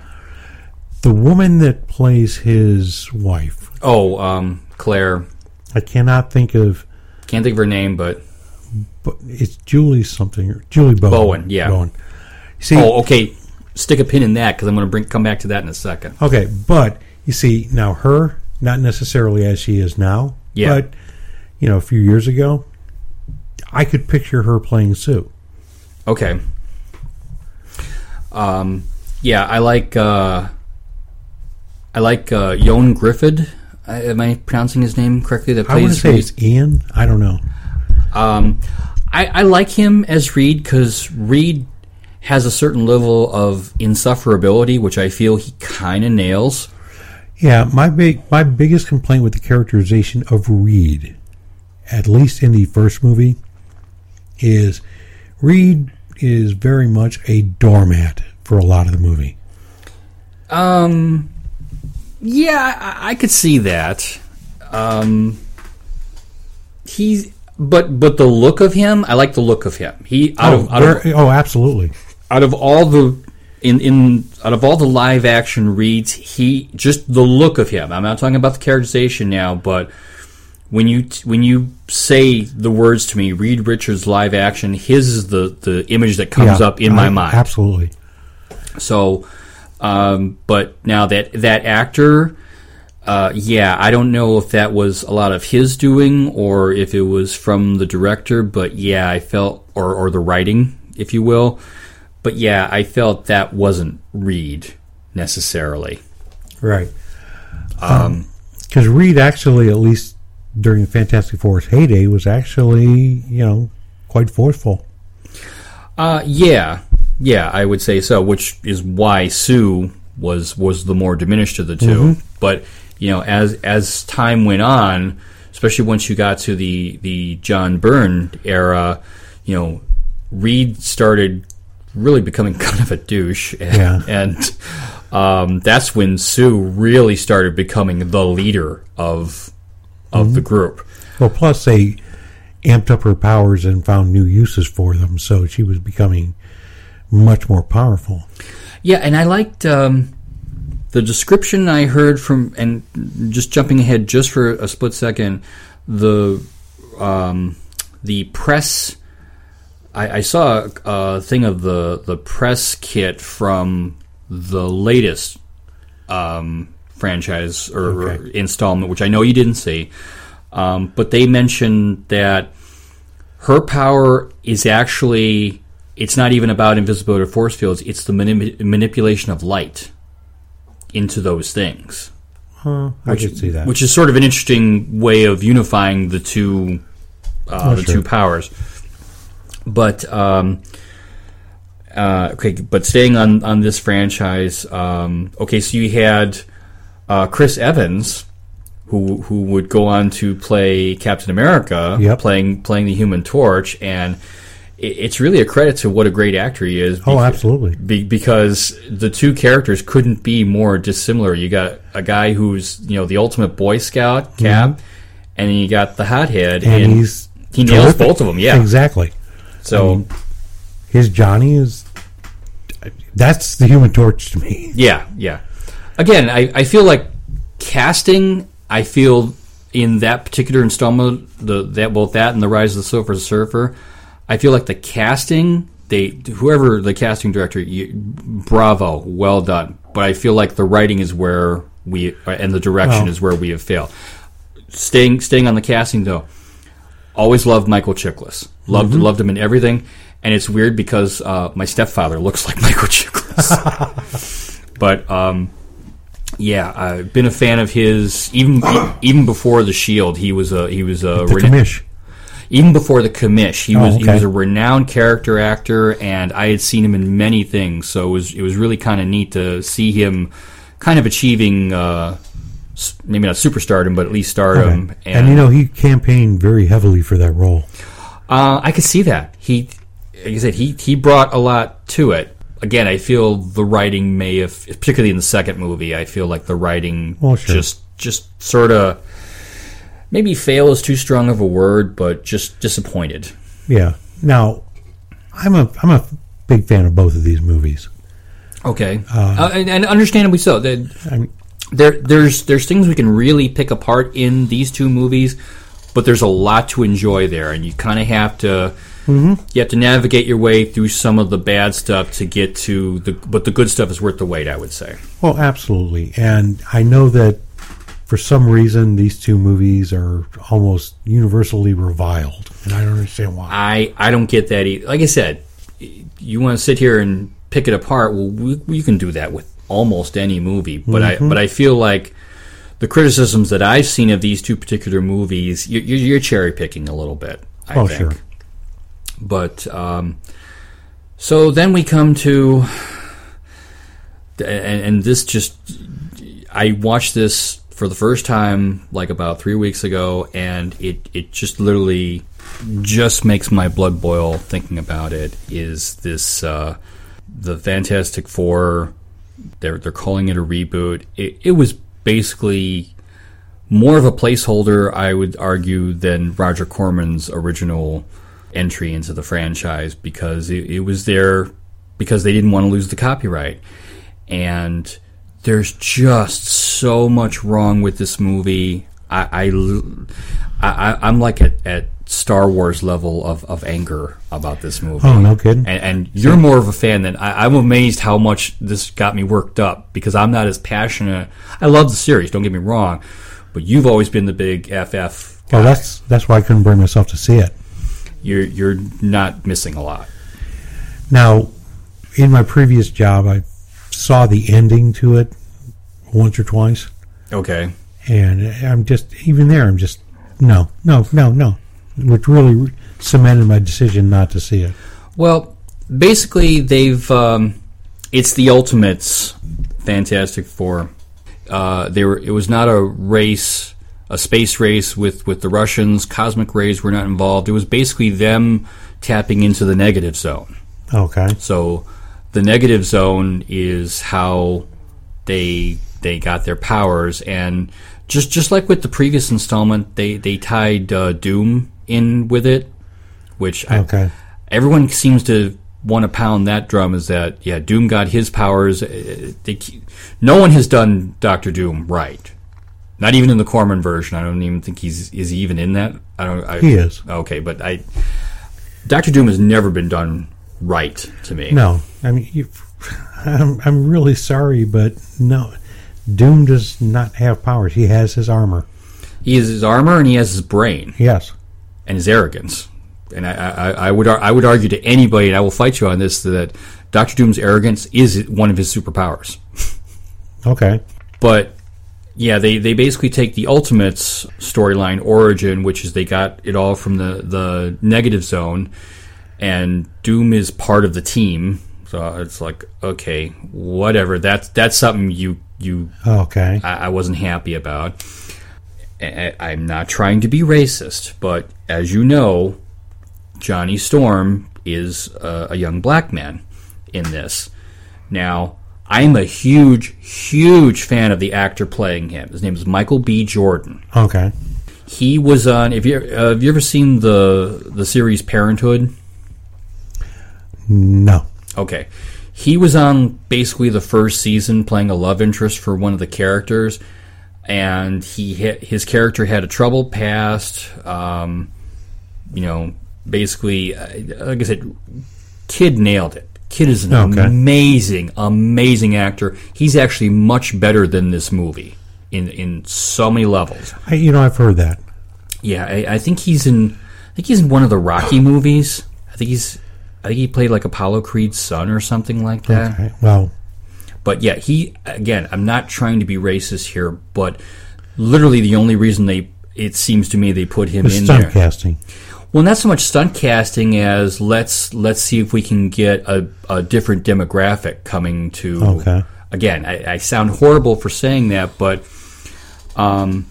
The woman that plays his wife. Oh, um, Claire. I cannot think of. Can't think of her name, but But it's Julie something. or Julie Bowen. Bowen, yeah. Bowen. See, oh, okay. Stick a pin in that because I'm going to bring come back to that in a second. Okay, but you see now her not necessarily as she is now, Yeah. but you know a few years ago, I could picture her playing Sue. Okay. Um, yeah, I like uh, I like uh, Ioan Gruffudd. Uh, am I pronouncing his name correctly? That I want to plays say it's Ian. I don't know. Um, I, I like him as Reed because Reed has a certain level of insufferability, which I feel he kind of nails. Yeah, my big my biggest complaint with the characterization of Reed, at least in the first movie, is Reed is very much a doormat for a lot of the movie. Um, yeah, I, I could see that. Um, he's but but the look of him, I like the look of him. He out oh, of out of, very- oh, absolutely. out of all the in in out of all the live action reads, he just the look of him. I'm not talking about the characterization now, but when you when you say the words to me, Reed Richards live action, his is the the image that comes Yeah, up in my I- mind. Absolutely. So, um, but now that that actor, uh, yeah, I don't know if that was a lot of his doing or if it was from the director. But yeah, I felt or or the writing, if you will. But yeah, I felt that wasn't Reed necessarily. Right. Because Reed actually, at least during the Fantastic Four's heyday, was actually, you know, quite forceful. Uh, yeah, yeah, I would say so. Which is why Sue was was the more diminished of the 2 But you know, as as time went on, especially once you got to the the John Byrne era, you know, Reed started really becoming kind of a douche, and, Yeah. and um, that's when Sue really started becoming the leader of of the group. Well, plus they amped up her powers and found new uses for them, so she was becoming much more powerful. Yeah, and I liked um, the description I heard from, and just jumping ahead just for a split second, the um, the press. I, I saw a, a thing of the the press kit from the latest um, franchise or, or installment, which I know you didn't see, um, but they mentioned that her power is actually it's not even about invisibility or force fields it's the manip- manipulation of light into those things. Huh, I could see that. which is sort of an interesting way of unifying the two uh, Oh, the sure. two powers. But um uh, okay, but staying on on this franchise, um, okay, so you had uh, Chris Evans, who who would go on to play Captain America, Yep. playing playing the Human Torch, and it, it's really a credit to what a great actor he is. oh, absolutely. be, because the two characters couldn't be more dissimilar. You got a guy who's you know the ultimate Boy Scout, Cap, and then you got the hothead, Mm-hmm. And, and, he's he nails terrific. both of them. Yeah, exactly. so. I mean, His Johnny is that's the Human Torch to me. Yeah, yeah. Again, I, I feel like casting. I feel in that particular installment, the that both that and the Rise of the Silver Surfer. I feel like the casting. They whoever the casting director, you, bravo, well done. But I feel like the writing is where we and the direction Well- is where we have failed. Staying staying on the casting though, always loved Michael Chiklis. Loved loved him in everything. And it's weird because uh, my stepfather looks like Michael Chiklis. but um, yeah, I've been a fan of his even even before the Shield. He was a he was a The rena- commish. even before the commish. He Oh, was he was a renowned character actor, and I had seen him in many things. So it was it was really kind of neat to see him kind of achieving uh, maybe not superstardom, but at least stardom. Okay. And, you know, he campaigned very heavily for that role. Uh, I could see that. He, like I said, he he brought a lot to it. Again, I feel the writing may have, particularly in the second movie, I feel like the writing Well, sure. just just sort of maybe fail is too strong of a word, but just disappointed. Yeah. Now, I'm a I'm a big fan of both of these movies. Okay, uh, and, and understandably so. There there's there's things we can really pick apart in these two movies, but there's a lot to enjoy there, and you kind of have to Mm-hmm. you have to navigate your way through some of the bad stuff to get to the but the good stuff is worth the wait. I would say. well, absolutely. And I know that for some reason these two movies are almost universally reviled, and I don't understand why. I I don't get that. Either. Like I said, you want to sit here and pick it apart. Well, we, we can do that with almost any movie, but I mm-hmm. but I feel like the criticisms that I've seen of these two particular movies, you- you're, you're cherry picking a little bit. I Oh, think. sure. But um, so then we come to, and, and this just, I watched this for the first time like about three weeks ago, and it it just literally just makes my blood boil thinking about it. Is this uh, the Fantastic Four? They're they're calling it a reboot. It, it was basically more of a placeholder, I would argue, than Roger Corman's original entry into the franchise because it, it was there because they didn't want to lose the copyright. And there's just so much wrong with this movie. I, I, I, I'm like at, at Star Wars level of, of anger about this movie. Oh, no kidding. And, and you're more of a fan than I, I'm amazed how much this got me worked up because I'm not as passionate. I love the series, don't get me wrong, but you've always been the big FF. Well, that's that's why I couldn't bring myself to see it. You're you're not missing a lot. Now, in my previous job, I saw the ending to it once or twice, Okay. and I'm just even there. I'm just no, no, no, no, which really cemented my decision not to see it. Well, basically, they've um, it's the Ultimates Fantastic Four. Uh, they were. It was not a race, a space race with with the Russians. Cosmic rays were not involved. It was basically them tapping into the negative zone. Okay, So, the negative zone is how they they got their powers, and just just like with the previous installment, they they tied uh, Doom in with it, which I, everyone seems to want to pound that drum is that yeah doom got his powers uh, they, no one has done dr doom right not even in the corman version i don't even think he's is he even in that i don't I, He is. okay but i dr doom has never been done right to me no. I mean, you, I'm I'm really sorry, but no, Doom does not have powers. He has his armor. he has his armor and he has his brain Yes. and his arrogance and I, I, I would I would argue to anybody, and I will fight you on this, that Doctor Doom's arrogance is one of his superpowers. Okay. But yeah, they, they basically take the Ultimates storyline origin, which is they got it all from the, the negative zone, and Doom is part of the team. So it's like, okay, whatever. That's that's something you you Okay. I, I wasn't happy about. I, I'm not trying to be racist, but as you know, Johnny Storm is a, a young black man in this. Now, I'm a huge, huge fan of the actor playing him. His name is Michael B. Jordan. Okay. He was on. Have you uh, have you ever seen the the series Parenthood? No. Okay. He was on basically the first season playing a love interest for one of the characters, and he hit, his character had a troubled past. Um, you know, basically, uh, like I said, Kid nailed it. Kid is an Okay. amazing, amazing actor. He's actually much better than this movie in in so many levels. I, you know, I've heard that. Yeah, I, I think he's in. I think he's in one of the Rocky movies. I think he's. I think he played like Apollo Creed's son or something like that. Okay. Well, But yeah, he again. I'm not trying to be racist here, but literally the only reason they it seems to me they put him in stunt there. casting. Well, not so much stunt casting as let's let's see if we can get a, a different demographic coming to. Okay. Again, I, I sound horrible for saying that, but um,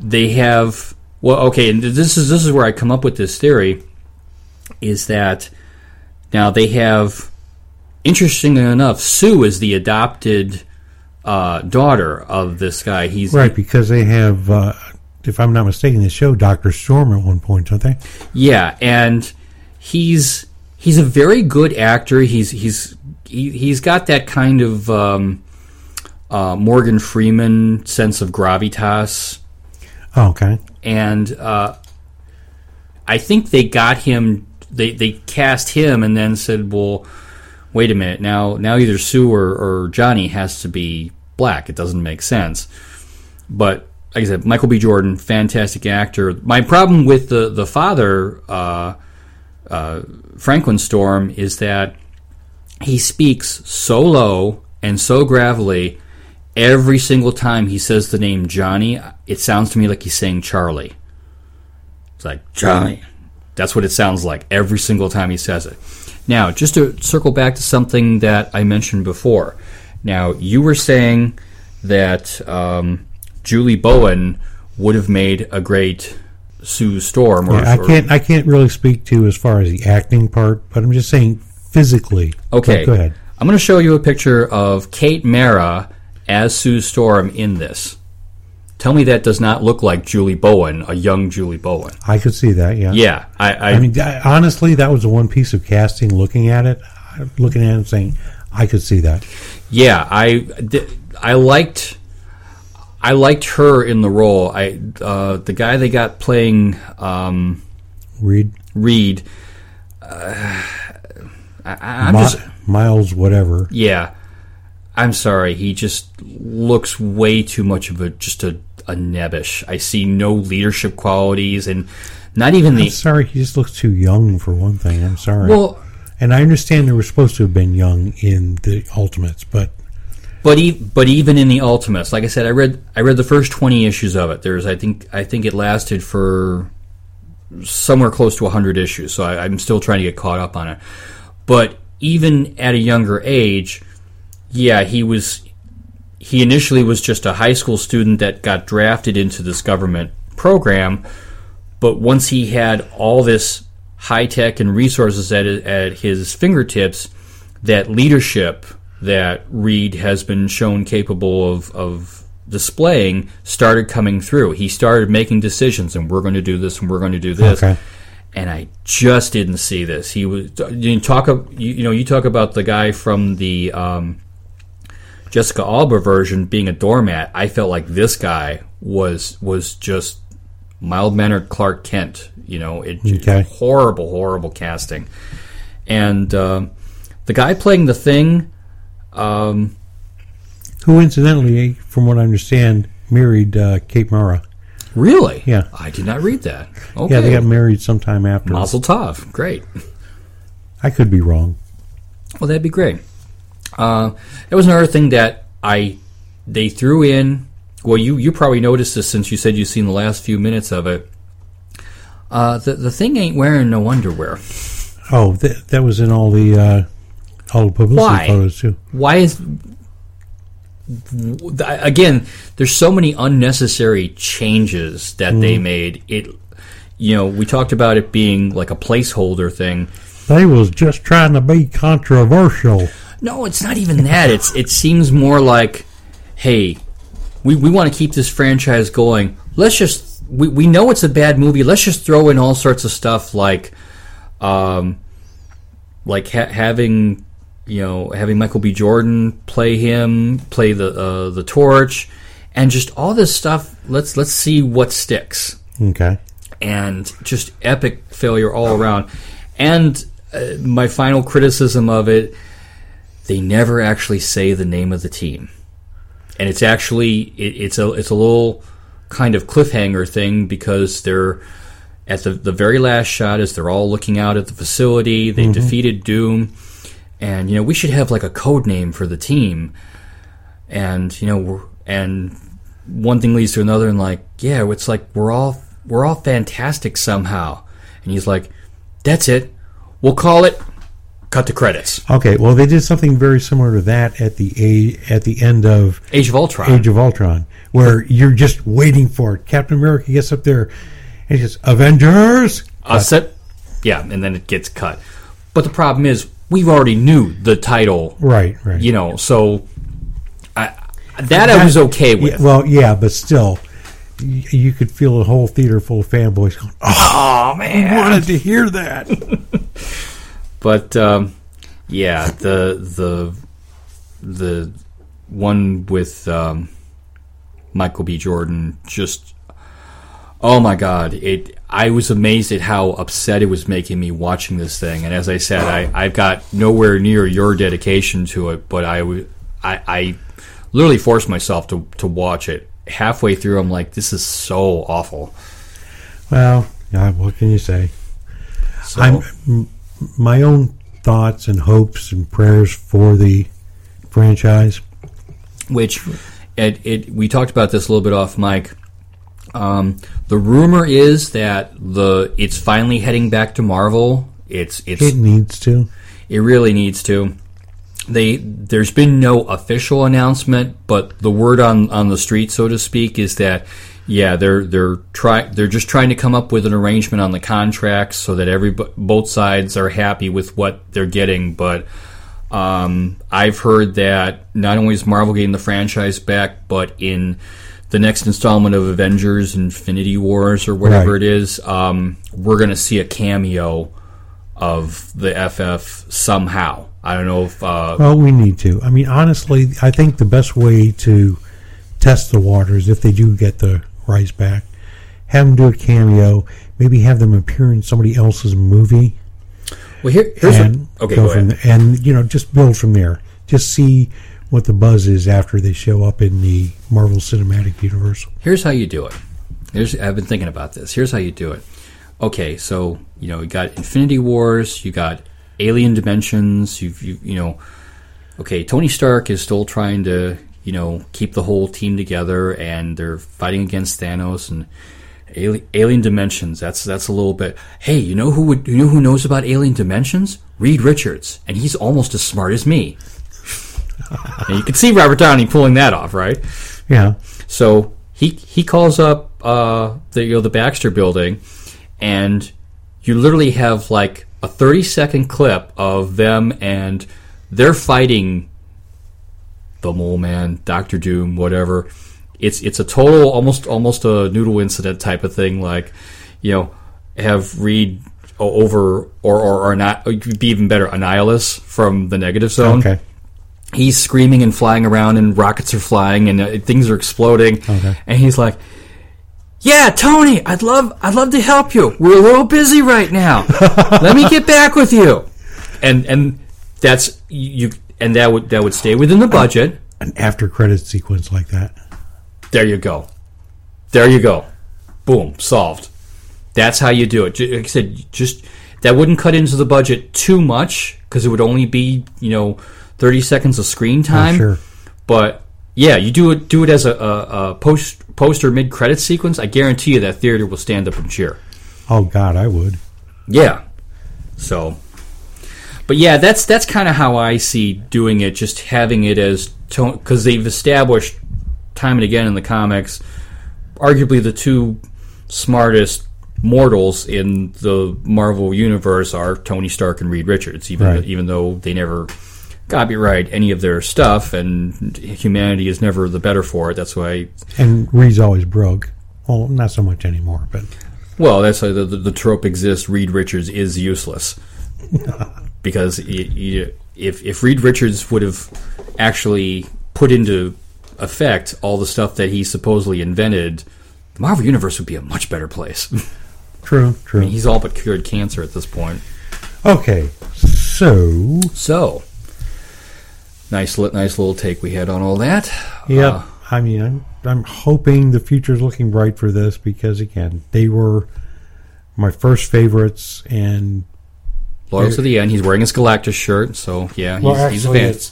they have well, okay, and this is this is where I come up with this theory is that now they have interestingly enough, Sue is the adopted uh, daughter of this guy. He's Right, because they have, uh, if I'm not mistaken, they show Doctor Storm at one point, don't they? Yeah, and he's he's a very good actor. He's he's he, he's got that kind of um, uh, Morgan Freeman sense of gravitas, Oh, okay. and uh, I think they got him. They they cast him and then said, "Well, wait a minute. Now now either Sue or, or Johnny has to be black. It doesn't make sense." But like I said, Michael B. Jordan, fantastic actor. My problem with the the father, uh, uh, Franklin Storm, is that he speaks so low and so gravelly. Every single time he says the name Johnny, it sounds to me like he's saying Charlie. It's like Johnny, That's what it sounds like every single time he says it. Now, just to circle back to something that I mentioned before. Now, you were saying that um, Julie Bowen would have made a great Sue Storm. Or, Yeah, I can't. I can't really speak to as far as the acting part, but I'm just saying physically. Okay. But go ahead. I'm going to show you a picture of Kate Mara as Sue Storm in this. Tell me that does not look like Julie Bowen, a young Julie Bowen. I could see that. Yeah. Yeah, I, I, I mean, I- honestly, that was the one piece of casting. Looking at it, looking at it, and saying, I could see that. yeah, I, I liked, I liked her in the role. I, uh, the guy they got playing um, Read Reed. Uh, I, I'm Mi- just, Miles, whatever. yeah. I'm sorry. He just looks way too much of a just a, a nebbish. I see no leadership qualities, and not even I'm the sorry, he just looks too young for one thing. I'm sorry. well. and I understand they were supposed to have been young in the Ultimates, but But e- but even in the Ultimates, like I said, I read I read the first twenty issues of it. There's I think I think it lasted for somewhere close to hundred issues. So I, I'm still trying to get caught up on it. But even at a younger age, yeah, he was. He initially was just a high school student that got drafted into this government program, but once he had all this high tech and resources at at his fingertips, that leadership that Reed has been shown capable of, of displaying started coming through. He started making decisions, and we're going to do this, and we're going to do this. Okay. And I just didn't see this. He was you talk you, you know you talk about the guy from the um, Jessica Alba version being a doormat. I felt like this guy was was just mild mannered Clark Kent. You know, it Okay. horrible, horrible casting. And um the guy playing the thing, um, who incidentally, from what I understand, married uh, Kate Mara. really, Yeah. I did not read that. Okay, Yeah, they got married sometime after. Mazel Tov, great. I could be wrong. Well, that'd be great. Uh, that was another thing that I they threw in. Well, you you probably noticed this since you said you've seen the last few minutes of it. Uh, the the thing ain't wearing no underwear. Oh, that that was in all the uh, all publicity Why? photos too. Why is again? There's so many unnecessary changes that they made. It, you know, we talked about it being like a placeholder thing. They was just trying to be controversial. No, it's not even that. It's it seems more like, hey, we, we want to keep this franchise going. Let's just we, we know it's a bad movie. Let's just throw in all sorts of stuff like, um, like ha- having you know having Michael B. Jordan play him, play the uh, the torch, and just all this stuff. Let's let's see what sticks Okay. and just epic failure all around. And uh, my final criticism of it, they never actually say the name of the team, and it's actually it, it's a it's a little kind of cliffhanger thing because they're at the the very last shot as they're all looking out at the facility. They defeated Doom, and you know we should have like a code name for the team, and you know we're, and one thing leads to another and like yeah it's like we're all we're all fantastic somehow and he's like that's it we'll call it cut the credits Okay. Well, they did something very similar to that at the a- at the end of age of ultron Age of Ultron, where you're just waiting for it. Captain America gets up there and he says, "Avengers." uh, set yeah and then it gets cut but the problem is we already knew the title Right. Right. you know so I, that I was okay with Yeah, well, yeah, but still, y- you could feel a whole theater full of fanboys going, "Oh, man I wanted to hear that." But um, yeah, the the the one with um, Michael B. Jordan just oh my god! It I was amazed at how upset it was making me watching this thing. And as I said, I I've got nowhere near your dedication to it, but I w- I, I literally forced myself to to watch it. Halfway through, I'm like, this is so awful. well, yeah, what can you say? So, I'm my own thoughts and hopes and prayers for the franchise. which it, it we talked about this a little bit off mic Um, the rumor is that the it's finally heading back to Marvel. It's it's It needs to. it really needs to. They there's been no official announcement, but the word on, on the street, so to speak, is that yeah they're they're try they're just trying to come up with an arrangement on the contracts so that every both sides are happy with what they're getting. But um, I've heard that not only is Marvel getting the franchise back, but in the next installment of Avengers Infinity Wars or whatever Right. it is, um, we're going to see a cameo of the FF somehow. I don't know if uh, Well, we need to. I mean, honestly, I think the best way to test the waters, if they do get the rights back, have them do a cameo. Maybe have them appear in somebody else's movie, well here, here's and a, okay go go ahead. there. And you know, just build from there. Just see what the buzz is after they show up in the Marvel Cinematic Universe. Here's how you do it. Here's I've been thinking about this. Here's how you do it. Okay, so you know you got Infinity Wars, you got Alien Dimensions, you've you, you know. Okay, Tony Stark is still trying to you know keep the whole team together, and they're fighting against Thanos and Alien, Alien Dimensions. That's that's a little bit. Hey, you know who would you know who knows about Alien Dimensions? Reed Richards, and he's almost as smart as me. you can see Robert Downey pulling that off, right? Yeah, So he he calls up uh, the you know the Baxter Building, and you literally have like a thirty second clip of them and they're fighting the Mole Man, Doctor Doom, whatever. It's it's a total almost almost a noodle incident type of thing. Like you know have Reed over or or, or not. Be even better. Annihilus from the Negative Zone okay. He's screaming and flying around and rockets are flying and uh, things are exploding. Okay. and he's like yeah tony i'd love i'd love to help you. We're a little busy right now. Let me get back with you. And and that's you and that would that would stay within the budget. An after credit sequence like that. there you go. There you go. Boom. Solved. That's how you do it. Like i said just that wouldn't cut into the budget too much because it would only be you know 30 seconds of screen time Oh, sure. But yeah, you do it do it as a, a, a post post or mid credit sequence. I guarantee you that theater will stand up and cheer. Oh God, I would. Yeah. So, but yeah, that's that's kind of how I see doing it. Just having it as because they've established time and again in the comics, arguably the two smartest mortals in the Marvel universe are Tony Stark and Reed Richards. Even Right. even though they never copyright any of their stuff, and humanity is never the better for it. That's why And Reed's always broke. Well, not so much anymore, but Well, that's why the, the, the trope exists. Reed Richards is useless because y y if if Reed Richards would have actually put into effect all the stuff that he supposedly invented, the Marvel universe would be a much better place. true, true. He's all but cured cancer at this point. Okay, so So, nice, nice little take we had on all that. yeah, Uh, I mean, I'm I'm hoping the future's looking bright for this because again, they were my first favorites, and loyal to the end. He's wearing his Galactus shirt, so yeah, he's, well, he's a actually, fan. it's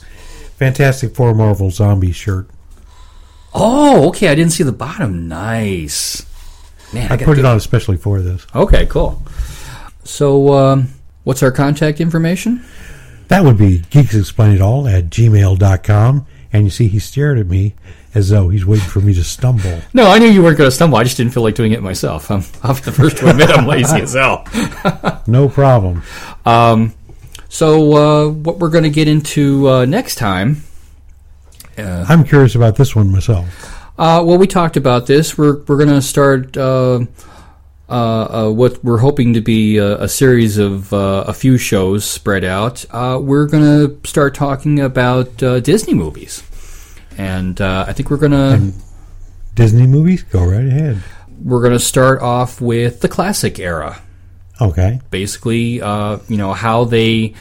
Fantastic Four Marvel Zombie shirt. Oh, okay. I didn't see the bottom. Nice. Man, I gotta put it on especially for this. Okay, cool. So, um, what's our contact information? That would be Geeks Explain It All at gmail.com. And you see, he stared at me as though he's waiting for me to stumble. No, I knew you weren't going to stumble. I just didn't feel like doing it myself. I'm, I'm the first to admit I'm lazy as hell. No problem. Um, so, uh, what we're going to get into uh, next time. I'm curious about this one myself. Uh, well, we talked about this. We're we're going to start uh, uh, what we're hoping to be a, a series of uh, a few shows spread out. Uh, we're going to start talking about uh, Disney movies, and uh, I think we're going to Disney movies? Go right ahead. we're going to start off with the classic era. Okay. Basically, uh, you know how they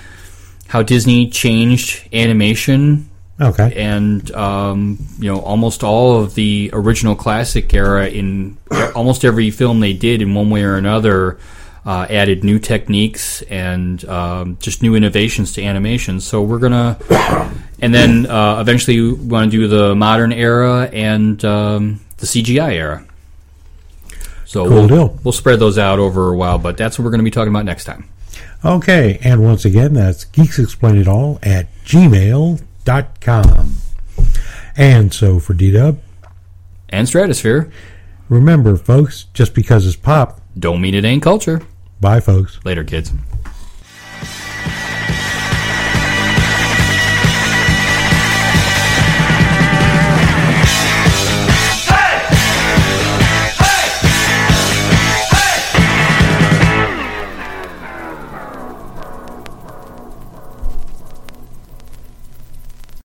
how Disney changed animation Okay. and um, you know almost all of the original classic era in almost every film they did in one way or another uh, added new techniques and um, just new innovations to animation. So we're gonna, and then uh, eventually we want to do the modern era and um, the CGI era. So Cool we'll, deal. we'll spread those out over a while, but that's what we're going to be talking about next time. Okay, and once again, that's Geeks Explain It All at gmail.com. And so for D-Dub, And Stratosphere, remember, folks, just because it's pop, don't mean it ain't culture. bye, folks. Later, kids.